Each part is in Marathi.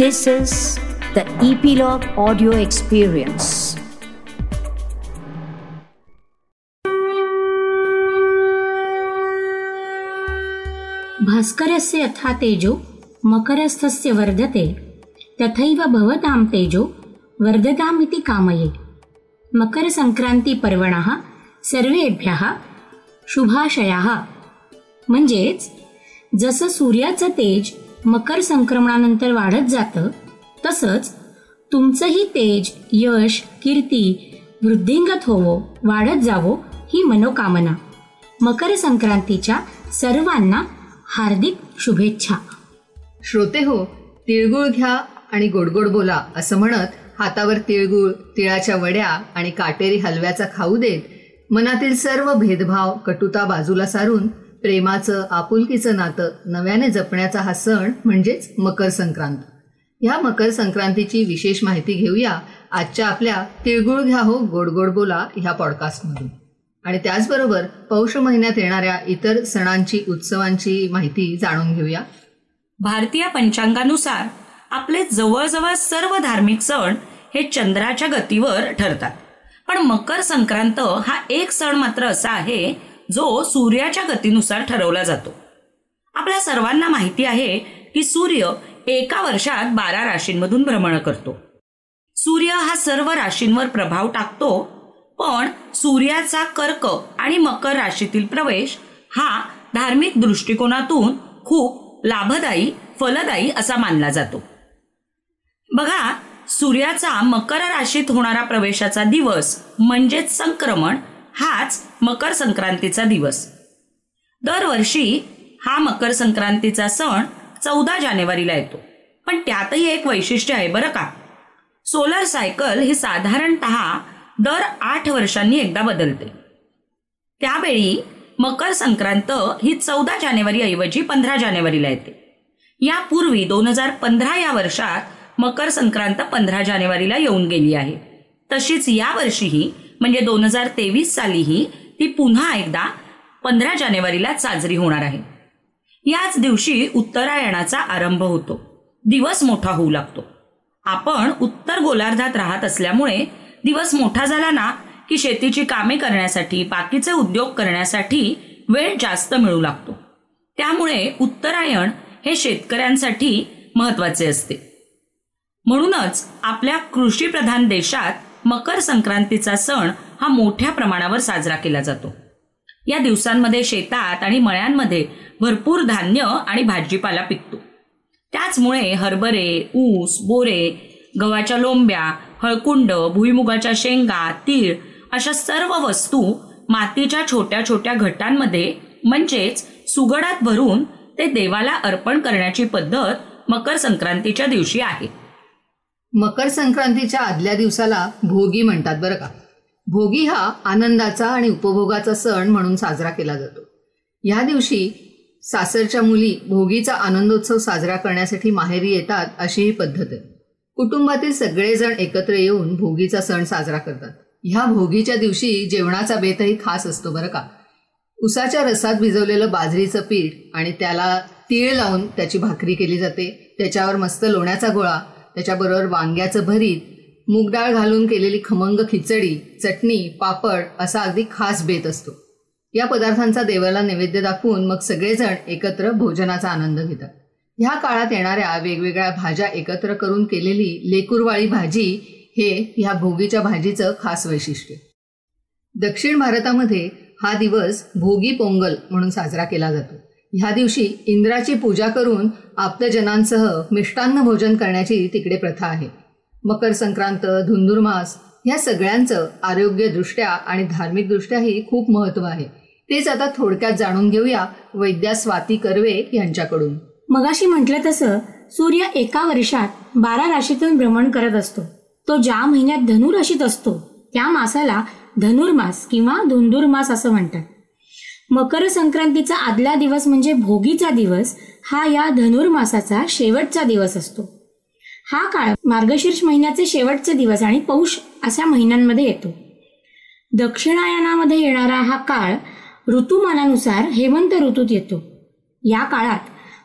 This is the Epilogue Audio Experience. भास्करस्य यथा तेजो मकरस्थस्य वर्धते तथैव भवतां तेजो वर्धताम् इति कामये मकरसंक्रांतीपर्वणः सर्वेभ्यः शुभाशयाः म्हणजेच जसं सूर्याचं तेज मकर संक्रमणानंतर वाढत जातं तसंच तुमचंही तेज यश कीर्ती वृद्धिंगत होवो वाढत जावो ही मनोकामना. मकर संक्रांतीच्या सर्वांना हार्दिक शुभेच्छा. श्रोते हो तिळगुळ घ्या आणि गोडगोड बोला असं म्हणत हातावर तिळगुळ तिळाच्या वड्या आणि काटेरी हलव्याचा खाऊ देत मनातील सर्व भेदभाव कटुता बाजूला सारून प्रेमाचं आपुलकीचं नातं नव्याने जपण्याचा हा सण म्हणजेच मकर संक्रांत. ह्या मकर संक्रांतीची विशेष माहिती घेऊया आजच्या आपल्या तिळगुळ घ्या हो गोड गोड बोला ह्या पॉडकास्टमधून आणि त्याचबरोबर पौष महिन्यात येणाऱ्या इतर सणांची उत्सवांची माहिती जाणून घेऊया. भारतीय पंचांगानुसार आपले जवळजवळ सर्व धार्मिक सण हे चंद्राच्या गतीवर ठरतात. पण मकर संक्रांत हा एक सण मात्र असा आहे जो सूर्याच्या गतीनुसार ठरवला जातो. आपल्या सर्वांना माहिती आहे की सूर्य एका वर्षात बारा राशींमधून भ्रमण करतो. सूर्य हा सर्व राशींवर प्रभाव टाकतो पण सूर्याचा कर्क आणि मकर राशीतील प्रवेश हा धार्मिक दृष्टिकोनातून खूप लाभदायी फलदायी असा मानला जातो. बघा सूर्याचा मकर राशीत होणारा प्रवेशाचा दिवस म्हणजेच संक्रमण हाच मकर संक्रांतीचा दिवस. दरवर्षी हा मकर संक्रांतीचा सण चौदा जानेवारीला येतो. पण त्यातही एक वैशिष्ट्य आहे बरं का. सोलर सायकल ही साधारणत दर आठ वर्षांनी एकदा बदलते. त्यावेळी मकर संक्रांत ही चौदा जानेवारी ऐवजी पंधरा जानेवारीला येते. यापूर्वी दोन हजार पंधरा या वर्षात मकर संक्रांत पंधरा जानेवारीला येऊन गेली आहे. तशीच या वर्षीही म्हणजे दोन हजार तेवीस सालीही ती पुन्हा एकदा पंधरा जानेवारीला साजरी होणार आहे. याच दिवशी उत्तरायणाचा आरंभ होतो. दिवस मोठा होऊ लागतो. आपण उत्तर गोलार्धात राहत असल्यामुळे दिवस मोठा झाला ना की शेतीची कामे करण्यासाठी बाकीचे उद्योग करण्यासाठी वेळ जास्त मिळू लागतो. त्यामुळे उत्तरायण हे शेतकऱ्यांसाठी महत्त्वाचे असते. म्हणूनच आपल्या कृषीप्रधान देशात मकर संक्रांतीचा सण हा मोठ्या प्रमाणावर साजरा केला जातो. या दिवसांमध्ये शेतात आणि मळ्यांमध्ये भरपूर धान्य आणि भाजीपाला पिकतो. त्याचमुळे हरभरे ऊस बोरे गव्हाच्या लोंब्या हळकुंड भुईमुगाच्या शेंगा तीळ अशा सर्व वस्तू मातीच्या छोट्या छोट्या घटांमध्ये म्हणजेच सुगडात भरून ते देवाला अर्पण करण्याची पद्धत मकर संक्रांतीच्या दिवशी आहे. मकर संक्रांतीच्या आदल्या दिवसाला भोगी म्हणतात बरं का. भोगी हा आनंदाचा आणि उपभोगाचा सण म्हणून साजरा केला जातो. या दिवशी सासरच्या मुली भोगीचा आनंदोत्सव साजरा करण्यासाठी माहेरी येतात अशी ही पद्धत आहे. कुटुंबातील सगळेजण एकत्र येऊन भोगीचा सण साजरा करतात. ह्या भोगीच्या दिवशी जेवणाचा बेतही खास असतो बरं का. उसाच्या रसात भिजवलेलं बाजरीचं पीठ आणि त्याला तीळ लावून त्याची भाकरी केली जाते. त्याच्यावर मस्त लोण्याचा गोळा त्याच्याबरोबर वांग्याचं भरीत मूग डाळ घालून केलेली खमंग खिचडी चटणी पापड असा अगदी खास बेत असतो. या पदार्थांचा देवाला नैवेद्य दाखवून मग सगळेजण एकत्र भोजनाचा आनंद घेतात. ह्या काळात येणाऱ्या वेगवेगळ्या भाज्या एकत्र करून केलेली लेकुरवाळी भाजी हे ह्या भोगीच्या भाजीचं खास वैशिष्ट्य. दक्षिण भारतामध्ये हा दिवस भोगी पोंगल म्हणून साजरा केला जातो. ह्या दिवशी इंद्राची पूजा करून आप्तजनांसह मिष्टान्न भोजन करण्याची तिकडे प्रथा आहे. मकर संक्रांत धुंदुरमास ह्या सगळ्यांचं आरोग्यदृष्ट्या आणि धार्मिकदृष्ट्याही खूप महत्त्व आहे. तेच आता थोडक्यात जाणून घेऊया वैद्या स्वाती कर्वे यांच्याकडून. मगाशी म्हटलं तसं सूर्य एका वर्षात बारा राशीतून भ्रमण करत असतो. तो ज्या महिन्यात धनु राशीत असतो त्या मासाला धनुर्मास किंवा धुंदुरमास असं म्हणतात. मकर संक्रांतीचा आदला दिवस म्हणजे भोगीचा दिवस हा या धनुर्मासाचा शेवटचा दिवस असतो. हा काळ मार्गशीर्ष महिन्याचे शेवटचे दिवस आणि पौष अशा महिन्यांमध्ये येतो. दक्षिणायनामध्ये येणारा हा काळ ऋतुमानानुसार हेमंत ऋतूत येतो. या काळात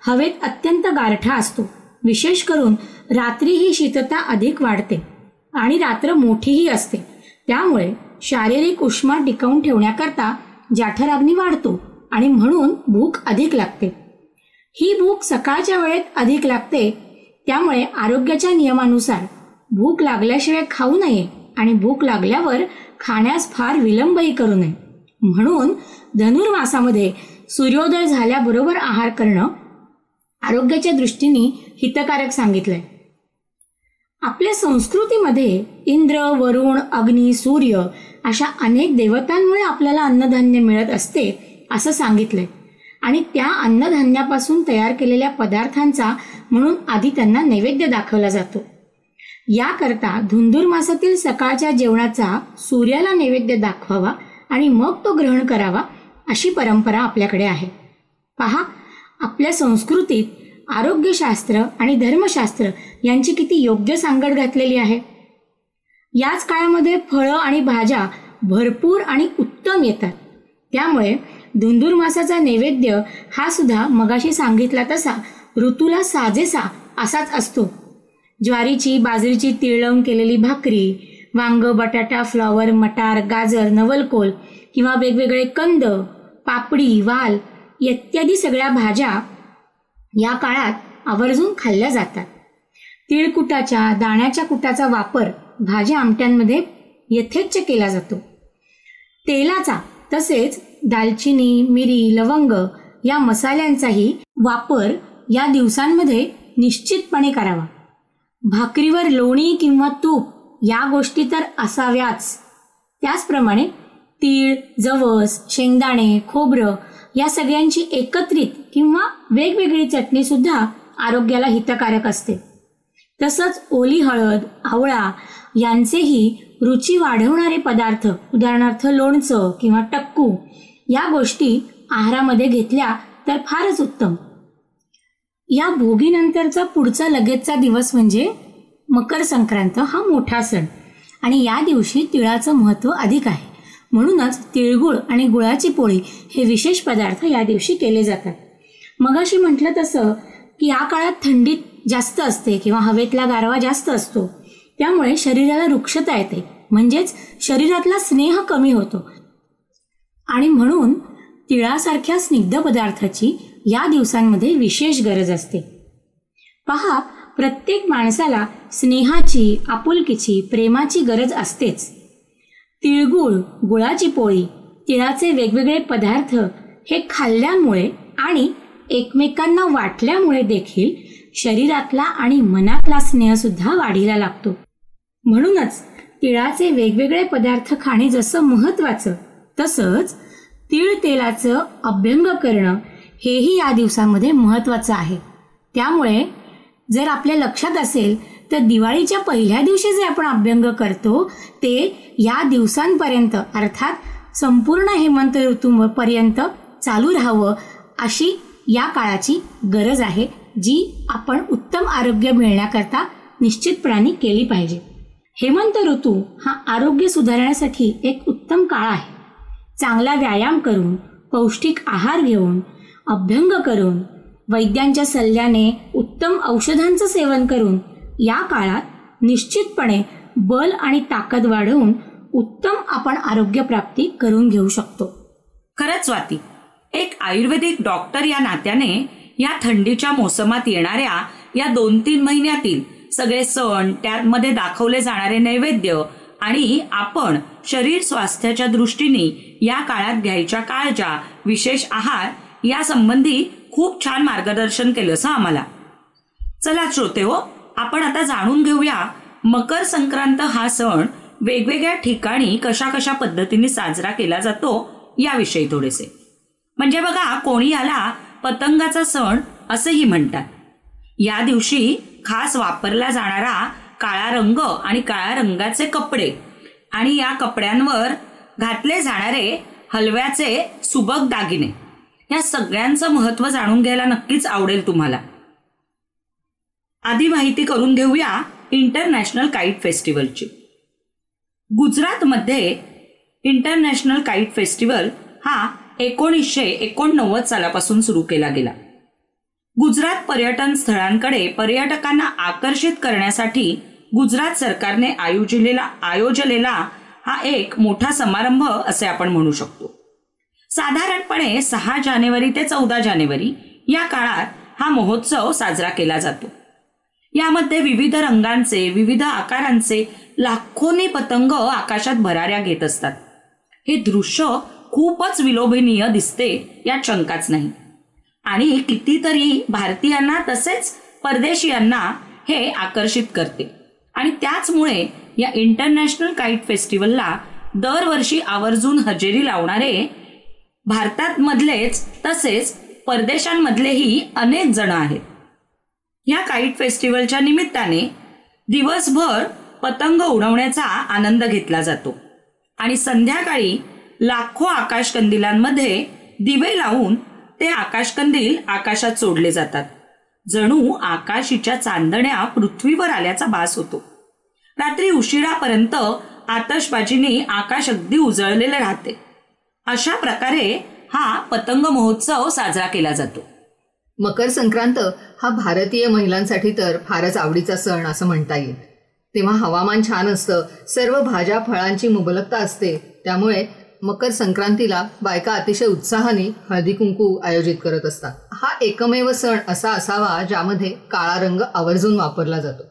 हवेत अत्यंत गारठा असतो. विशेष करून रात्री ही शीतता अधिक वाढते आणि रात्र मोठीही असते. त्यामुळे शारीरिक उष्मा टिकवून ठेवण्याकरता जाठराग्नी वाढतो आणि म्हणून भूक अधिक लागते. ही भूक सकाळच्या वेळेत अधिक लागते त्यामुळे आरोग्याच्या नियमानुसार भूक लागल्याशिवाय खाऊ नये आणि भूक लागल्यावर खाण्यास फार विलंबही करू नये. म्हणून धनुर्मासामध्ये सूर्योदय झाल्याबरोबर आहार करणं आरोग्याच्या दृष्टीने हितकारक सांगितलंय. आपल्या संस्कृतीमध्ये इंद्र वरुण अग्नी सूर्य अशा अनेक देवतांमुळे आपल्याला अन्नधान्य मिळत असते असं सांगितलंय. आणि त्या अन्नधान्यापासून तयार केलेल्या पदार्थांचा म्हणून आधी त्यांना नैवेद्य दाखवला जातो. याकरता धुंदूर मासातील सकाळच्या जेवणाचा सूर्याला नैवेद्य दाखवावा आणि मग तो ग्रहण करावा अशी परंपरा आपल्याकडे आहे. पहा आपल्या संस्कृतीत आरोग्यशास्त्र आणि धर्मशास्त्र यांची किती योग्य सांगड घातलेली आहे. याच काळामध्ये फळं आणि भाज्या भरपूर आणि उत्तम येतात. त्यामुळे धुंदूर मासाचा नैवेद्य हा सुद्धा मगाशी सांगितला तसा ऋतूला साजेसा असाच असतो. ज्वारीची बाजरीची तिळवून केलेली भाकरी वांग बटाटा फ्लॉवर मटार गाजर नवलकोल किंवा वेगवेगळे कंद पापडी वाल इत्यादी सगळ्या भाज्या या काळात आवर्जून खाल्ल्या जातात. तिळकुटाच्या दाण्याच्या कुटाचा वापर भाज्या आमट्यांमध्ये यथेच्छ केला जातो. तेलाचा तसेच दालचिनी मिरी लवंग या मसाल्यांचाही वापर या दिवसांमध्ये निश्चितपणे करावा. भाकरीवर लोणी किंवा तूप या गोष्टी तर असाव्याच. त्याचप्रमाणे तीळ जवस शेंगदाणे खोबरं या सगळ्यांची एकत्रित किंवा वेगवेगळी चटणी सुद्धा आरोग्याला हितकारक असते. तसंच ओली हळद आवळा यांचेही रुची वाढवणारे पदार्थ उदाहरणार्थ लोणचं किंवा टक्कू या गोष्टी आहारामध्ये घेतल्या तर फारच उत्तम. या भोगीनंतरचा पुढचा लगेचचा दिवस म्हणजे मकर संक्रांत हा मोठा सण. आणि या दिवशी तिळाचं महत्त्व अधिक आहे. म्हणूनच तिळगुळ आणि गुळाची पोळी हे विशेष पदार्थ या दिवशी केले जातात. मगाशी म्हटलं तसं की या काळात थंडीत जास्त असते किंवा हवेतला गारवा जास्त असतो. त्यामुळे शरीराला वृक्षता येते. म्हणजेच शरीरातला स्नेह कमी होतो. आणि म्हणून तिळासारख्या स्निग्ध पदार्थाची या दिवसांमध्ये विशेष गरज असते. पहा प्रत्येक माणसाला स्नेहाची आपुलकीची प्रेमाची गरज असतेच. तिळगुळ गुळाची पोळी तिळाचे वेगवेगळे पदार्थ हे खाल्ल्यामुळे आणि एकमेकांना वाटल्यामुळे देखील शरीरातला आणि मनातला स्नेहसुद्धा वाढीला लागतो. म्हणूनच तिळाचे वेगवेगळे पदार्थ खाणे जसं महत्वाचं तसंच तीळ तेलाचं अभ्यंग करणं हेही या दिवसामध्ये महत्त्वाचं आहे. त्यामुळे जर आपल्या लक्षात असेल तर दिवाळीच्या पहिल्या दिवशी जे आपण अभ्यंग करतो ते या दिवसांपर्यंत अर्थात संपूर्ण हेमंत ऋतूपर्यंत चालू राहावं अशी या काळाची गरज आहे जी आपण उत्तम आरोग्य मिळण्याकरता निश्चितपणाने केली पाहिजे. हेमंत ऋतू हा आरोग्य सुधारण्यासाठी एक उत्तम काळ आहे. चांगला व्यायाम करून पौष्टिक आहार घेऊन अभ्यंग करून वैद्यांच्या सल्ल्याने उत्तम औषधांचं सेवन करून या काळात निश्चितपणे बल आणि ताकद वाढवून उत्तम आपण आरोग्य प्राप्ती करून घेऊ शकतो. खरंच स्वाती एक आयुर्वेदिक डॉक्टर या नात्याने या थंडीच्या मोसमात येणाऱ्या या दोन तीन महिन्यातील सगळे सण त्यामध्ये दाखवले जाणारे नैवेद्य आणि आपण शरीर स्वास्थ्याच्या दृष्टीने या काळात घ्यायच्या काळजा विशेष आहार या संबंधी खूप छान मार्गदर्शन केलंस आम्हाला. चला श्रोते हो आपण आता जाणून घेऊया मकर संक्रांत हा सण वेगवेगळ्या ठिकाणी कशा कशा पद्धतीने साजरा केला जातो याविषयी थोडेसे. म्हणजे बघा कोणी याला पतंगाचा सण असंही म्हणतात. या दिवशी खास वापरला जाणारा काळा रंग आणि काळ्या रंगाचे कपडे. आणि या कपड्यांवर घातले जाणारे हलव्याचे सुबक दागिने. या सगळ्यांचं महत्त्व जाणून घ्यायला नक्कीच आवडेल तुम्हाला. आधी माहिती करून घेऊया इंटरनॅशनल काईट फेस्टिवलची. गुजरातमध्ये इंटरनॅशनल काईट फेस्टिवल हा एकोणीसशे एकोणनव्वद सालापासून सुरू केला गेला. गुजरात पर्यटन स्थळांकडे पर्यटकांना आकर्षित करण्यासाठी गुजरात सरकारने आयोजलेला आयोजलेला हा एक मोठा समारंभ असे आपण म्हणू शकतो. साधारणपणे सहा जानेवारी ते चौदा जानेवारी या काळात हा महोत्सव साजरा केला जातो. यामध्ये विविध रंगांचे विविध आकारांचे लाखोनी पतंग आकाशात भराऱ्या घेत असतात. हे दृश्य खूपच विलोभनीय दिसते यात शंकाच नाही. आणि कितीतरी भारतीयांना तसेच परदेशीयांना हे आकर्षित करते. आणि त्याचमुळे या इंटरनॅशनल काईट फेस्टिवलला दरवर्षी आवर्जून हजेरी लावणारे भारतात मधलेच तसेच परदेशांमधलेही अनेक जण आहेत. या काईट फेस्टिवलच्या निमित्ताने दिवसभर पतंग उडवण्याचा आनंद घेतला जातो. आणि संध्याकाळी लाखो आकाशकंदिलांमध्ये दिवे लावून ते आकाशकंदील आकाशात सोडले जातात. जणू आकाशीच्या चांदण्या पृथ्वीवर आल्याचा भास होतो. रात्री उशिरापर्यंत आतषबाजीने आकाश अगदी उजळलेले राहते. अशा प्रकारे हा पतंग महोत्सव साजरा केला जातो. मकर संक्रांत हा भारतीय महिलांसाठी तर फारच आवडीचा सण असं म्हणता येईल. तेव्हा हवामान छान असतं सर्व भाज्या फळांची मुबलकता असते त्यामुळे मकर संक्रांतीला बायका अतिशय उत्साहाने हळदी कुंकू आयोजित करत असतात. हा एकमेव सण असा असावा ज्यामध्ये काळा रंग आवर्जून वापरला जातो.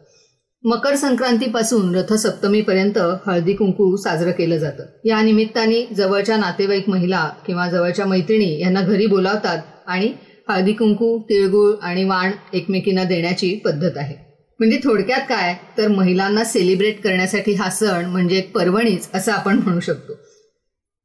मकर संक्रांतीपासून रथसप्तमीपर्यंत हळदी कुंकू साजरं केलं जातं. या निमित्ताने जवळच्या नातेवाईक महिला किंवा जवळच्या मैत्रिणी यांना घरी बोलावतात आणि हळदी कुंकू तिळगुळ आणि वाण एकमेकींना देण्याची पद्धत आहे. म्हणजे थोडक्यात काय? तर महिलांना सेलिब्रेट करण्यासाठी हा सण म्हणजे एक पर्वणीच असं आपण म्हणू शकतो.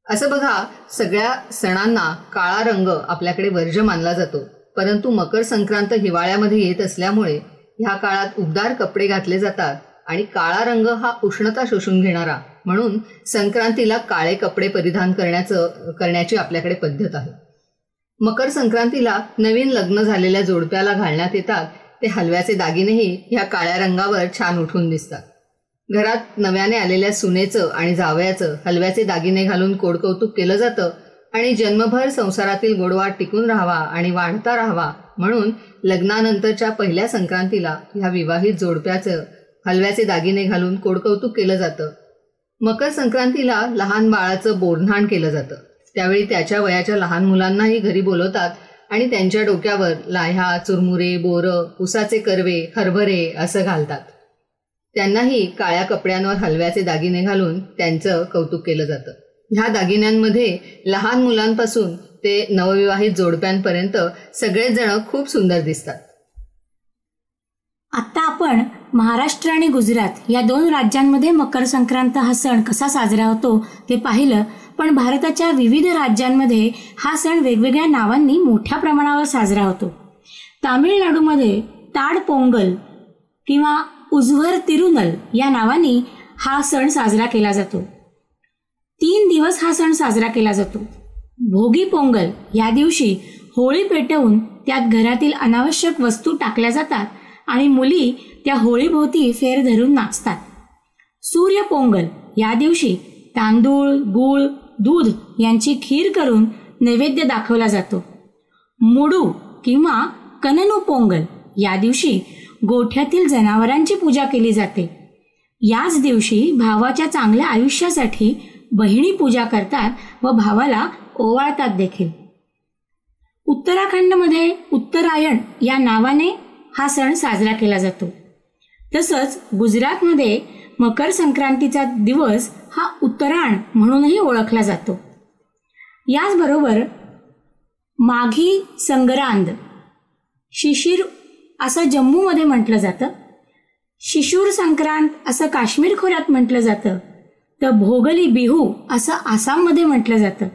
असं बघा सगळ्या सणांना काळा रंग आपल्याकडे वर्ज्य मानला जातो. परंतु मकर संक्रांत हिवाळ्यामध्ये येत असल्यामुळे ह्या काळात उबदार कपडे घातले जातात आणि काळा रंग हा उष्णता शोषून घेणारा. म्हणून संक्रांतीला काळे कपडे परिधान करण्याचं करण्याची आपल्याकडे पद्धत आहे. मकर संक्रांतीला नवीन लग्न झालेल्या जोडप्याला घालण्यात येतात. ते हलव्याचे दागिनेही ह्या काळ्या रंगावर छान उठून दिसतात. घरात नव्याने आलेल्या सुनेचं आणि जावयाचं हलव्याचे दागिने घालून कोडकौतुक केलं जातं आणि जन्मभर संसारातील गोडवा टिकून राहावा आणि वाढता राहावा म्हणून लग्नानंतरच्या पहिल्या संक्रांतीला ह्या विवाहित जोडप्याचं हलव्याचे दागिने घालून कोडकौतुक केलं जातं. मकर संक्रांतीला लहान बाळाचं बोरधाण केलं जातं. त्यावेळी त्याच्या वयाच्या लहान मुलांनाही घरी बोलवतात आणि त्यांच्या डोक्यावर लाह्या चुरमुरे बोरं उसाचे कर्वे हरभरे असं घालतात. त्यांनाही काळ्या कपड्यांवर हलव्याचे दागिने घालून त्यांचं कौतुक केलं जातं. ह्या दागिन्यांमध्ये लहान मुलांपासून ते नवविवाहित जोडप्यांपर्यंत सगळेच जण खूप सुंदर दिसतात. आता आपण महाराष्ट्र आणि गुजरात या दोन राज्यांमध्ये मकर संक्रांत हा सण कसा साजरा होतो ते पाहिलं पण भारताच्या विविध राज्यांमध्ये हा सण वेगवेगळ्या नावांनी मोठ्या प्रमाणावर साजरा होतो. तामिळनाडूमध्ये ताड पोंगल किंवा उज्वर तिरुनल या नावाने हा सण साजरा केला जातो. तीन दिवस हा सण साजरा केला जातो. भोगी पोंगल या दिवशी होळी पेटवून त्यात घरातील अनावश्यक वस्तू टाकल्या जातात आणि मुली त्या होळीभोवती फेर धरून नाचतात. सूर्य पोंगल या दिवशी तांदूळ गूळ दूध यांची खीर करून नैवेद्य दाखवला जातो. मुडू किंवा कननू पोंगल या दिवशी गोठ्यातील जनावरांची पूजा केली जाते. याच दिवशी भावाच्या चांगल्या आयुष्यासाठी बहिणी पूजा करतात व भावाला ओवाळतात देखील. उत्तराखंडमध्ये उत्तरायण या नावाने हा सण साजरा केला जातो. तसंच गुजरातमध्ये मकर संक्रांतीचा दिवस हा उत्तरायण म्हणूनही ओळखला जातो. याचबरोबर माघी संग्रांद शिशिर असं जम्मूमध्ये म्हटलं जातं. शिशूर संक्रांत असं काश्मीर खोऱ्यात म्हटलं जातं. तर भोगली बिहू असं आसाममध्ये म्हटलं जातं.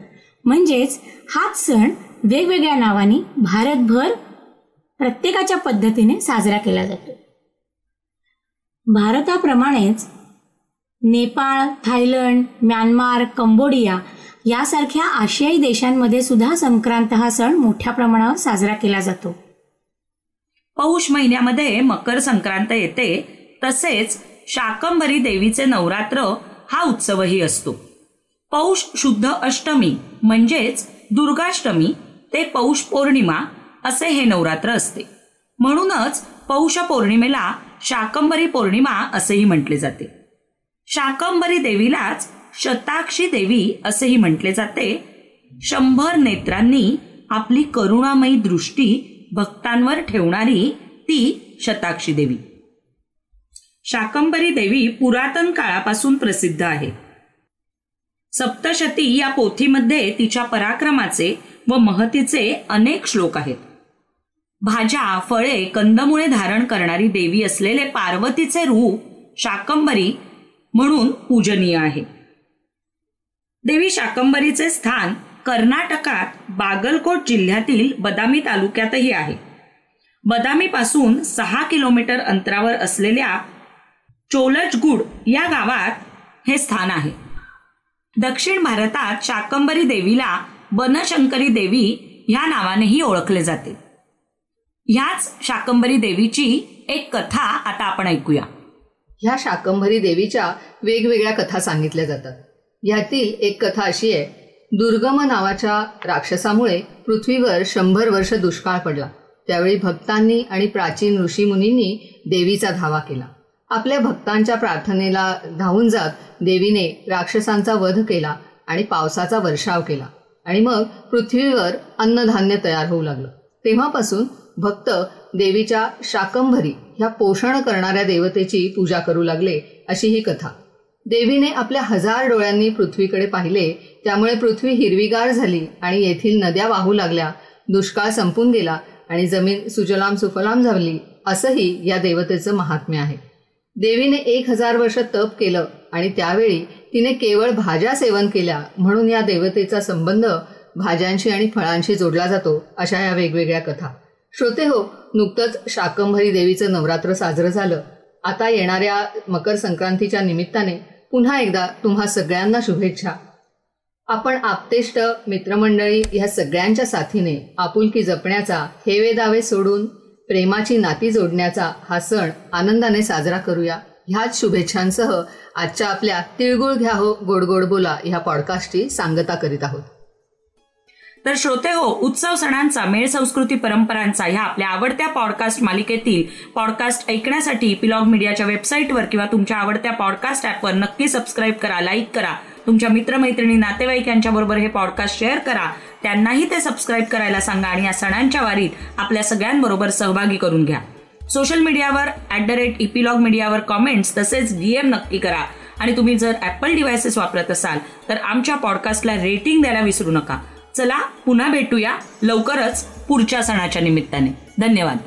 म्हणजेच हाच सण वेगवेगळ्या नावाने भारतभर प्रत्येकाच्या पद्धतीने साजरा केला जातो. भारताप्रमाणेच नेपाळ थायलंड म्यानमार कंबोडिया यासारख्या आशियाई देशांमध्ये सुद्धा संक्रांत हा सण मोठ्या प्रमाणावर साजरा केला जातो. पौष महिन्यामध्ये मकर संक्रांत येते. तसेच शाकंभरी देवीचे नवरात्र हा उत्सवही असतो. पौष शुद्ध अष्टमी म्हणजेच दुर्गाष्टमी ते पौष पौर्णिमा असे हे नवरात्र असते. म्हणूनच पौष पौर्णिमेला शाकंबरी पौर्णिमा असेही म्हटले जाते. शाकंबरी देवीलाच शताक्षी देवी असेही म्हटले जाते. शंभर नेत्रांनी आपली करुणामयी दृष्टी भक्तांवर ठेवणारी ती शताक्षी देवी. शाकंबरी देवी पुरातन काळापासून प्रसिद्ध आहे. सप्तशती या पोथीमध्ये तिच्या पराक्रमाचे व महतीचे अनेक श्लोक आहेत. भाज्या फळे कंदमुळे धारण करणारी देवी असलेले पार्वतीचे रूप शाकंबरी म्हणून पूजनीय आहे. देवी शाकंबरीचे स्थान कर्नाटकात बागलकोट जिल्ह्यातील बदामी तालुक्यातही आहे. बदामीपासून सहा किलोमीटर अंतरावर असलेल्या चोलचगुड या गावात हे स्थान आहे. दक्षिण भारतात शाकंबरी देवीला बनशंकरी देवी ह्या नावानेही ओळखले जाते. ह्याच शाकंबरी देवीची एक कथा आता आपण ऐकूया. ह्या शाकंभरी देवीच्या वेगवेगळ्या कथा सांगितल्या जातात. ह्यातील एक कथा अशी आहे दुर्गम नावाच्या राक्षसामुळे पृथ्वीवर शंभर वर्ष दुष्काळ पडला. त्यावेळी भक्तांनी आणि प्राचीन ऋषीमुनींनी देवीचा धावा केला. आपल्या भक्तांच्या प्रार्थनेला धावून जात देवीने राक्षसांचा वध केला आणि पावसाचा वर्षाव केला. आणि मग पृथ्वीवर अन्नधान्य तयार होऊ लागलं. तेव्हापासून भक्त देवीच्या शाकंभरी ह्या पोषण करणाऱ्या देवतेची पूजा करू लागले अशी ही कथा. देवीने आपल्या हजार डोळ्यांनी पृथ्वीकडे पाहिले त्यामुळे पृथ्वी हिरवीगार झाली आणि येथील नद्या वाहू लागल्या दुष्काळ संपून गेला आणि जमीन सुजलाम सुफलाम झाली असंही या देवतेचं महात्म्य आहे. देवीने एक हजार वर्ष तप केलं आणि त्यावेळी तिने केवळ भाज्या सेवन केल्या म्हणून या देवतेचा संबंध भाज्यांशी आणि फळांशी जोडला जातो अशा या वेगवेगळ्या कथा. श्रोते हो नुकतंच शाकंभरी देवीचं नवरात्र साजरं झालं. आता येणाऱ्या मकर संक्रांतीच्या निमित्ताने पुन्हा एकदा तुम्हा सगळ्यांना शुभेच्छा. आपण आपतेष्ट मित्रमंडळी ह्या सगळ्यांच्या साथीने आपुलकी जपण्याचा हेवे दावे सोडून प्रेमाची नाती जोडण्याचा हा सण आनंदाने साजरा करूया. ह्याच शुभेच्छांसह आजच्या आपल्या तिळगुळ घ्या हो गोड गोड बोला ह्या पॉडकास्टची सांगता करीत आहोत. तर श्रोते हो उत्सव सणांचा मेळ संस्कृती परंपरांचा ह्या आपल्या आवडत्या पॉडकास्ट मालिकेतील पॉडकास्ट ऐकण्यासाठी पिलॉग मीडियाच्या वेबसाईटवर किंवा तुमच्या आवडत्या पॉडकास्ट ॲपवर नक्की सबस्क्राईब करा लाईक करा. तुमच्या मित्रमैत्रिणी नातेवाईक यांच्याबरोबर हे पॉडकास्ट शेअर करा. त्यांनाही ते सबस्क्राईब करायला सांगा आणि या सणांच्या वारीत आपल्या सगळ्यांबरोबर सहभागी करून घ्या. सोशल मीडियावर ॲट द रेट इपिलॉग मीडियावर कॉमेंट्स तसेच डीएम नक्की करा. आणि तुम्ही जर ॲपल डिव्हायसेस वापरत असाल तर आमच्या पॉडकास्टला रेटिंग द्यायला विसरू नका. चला पुन्हा भेटूया लवकरच पुढच्या सणाच्या निमित्ताने. धन्यवाद.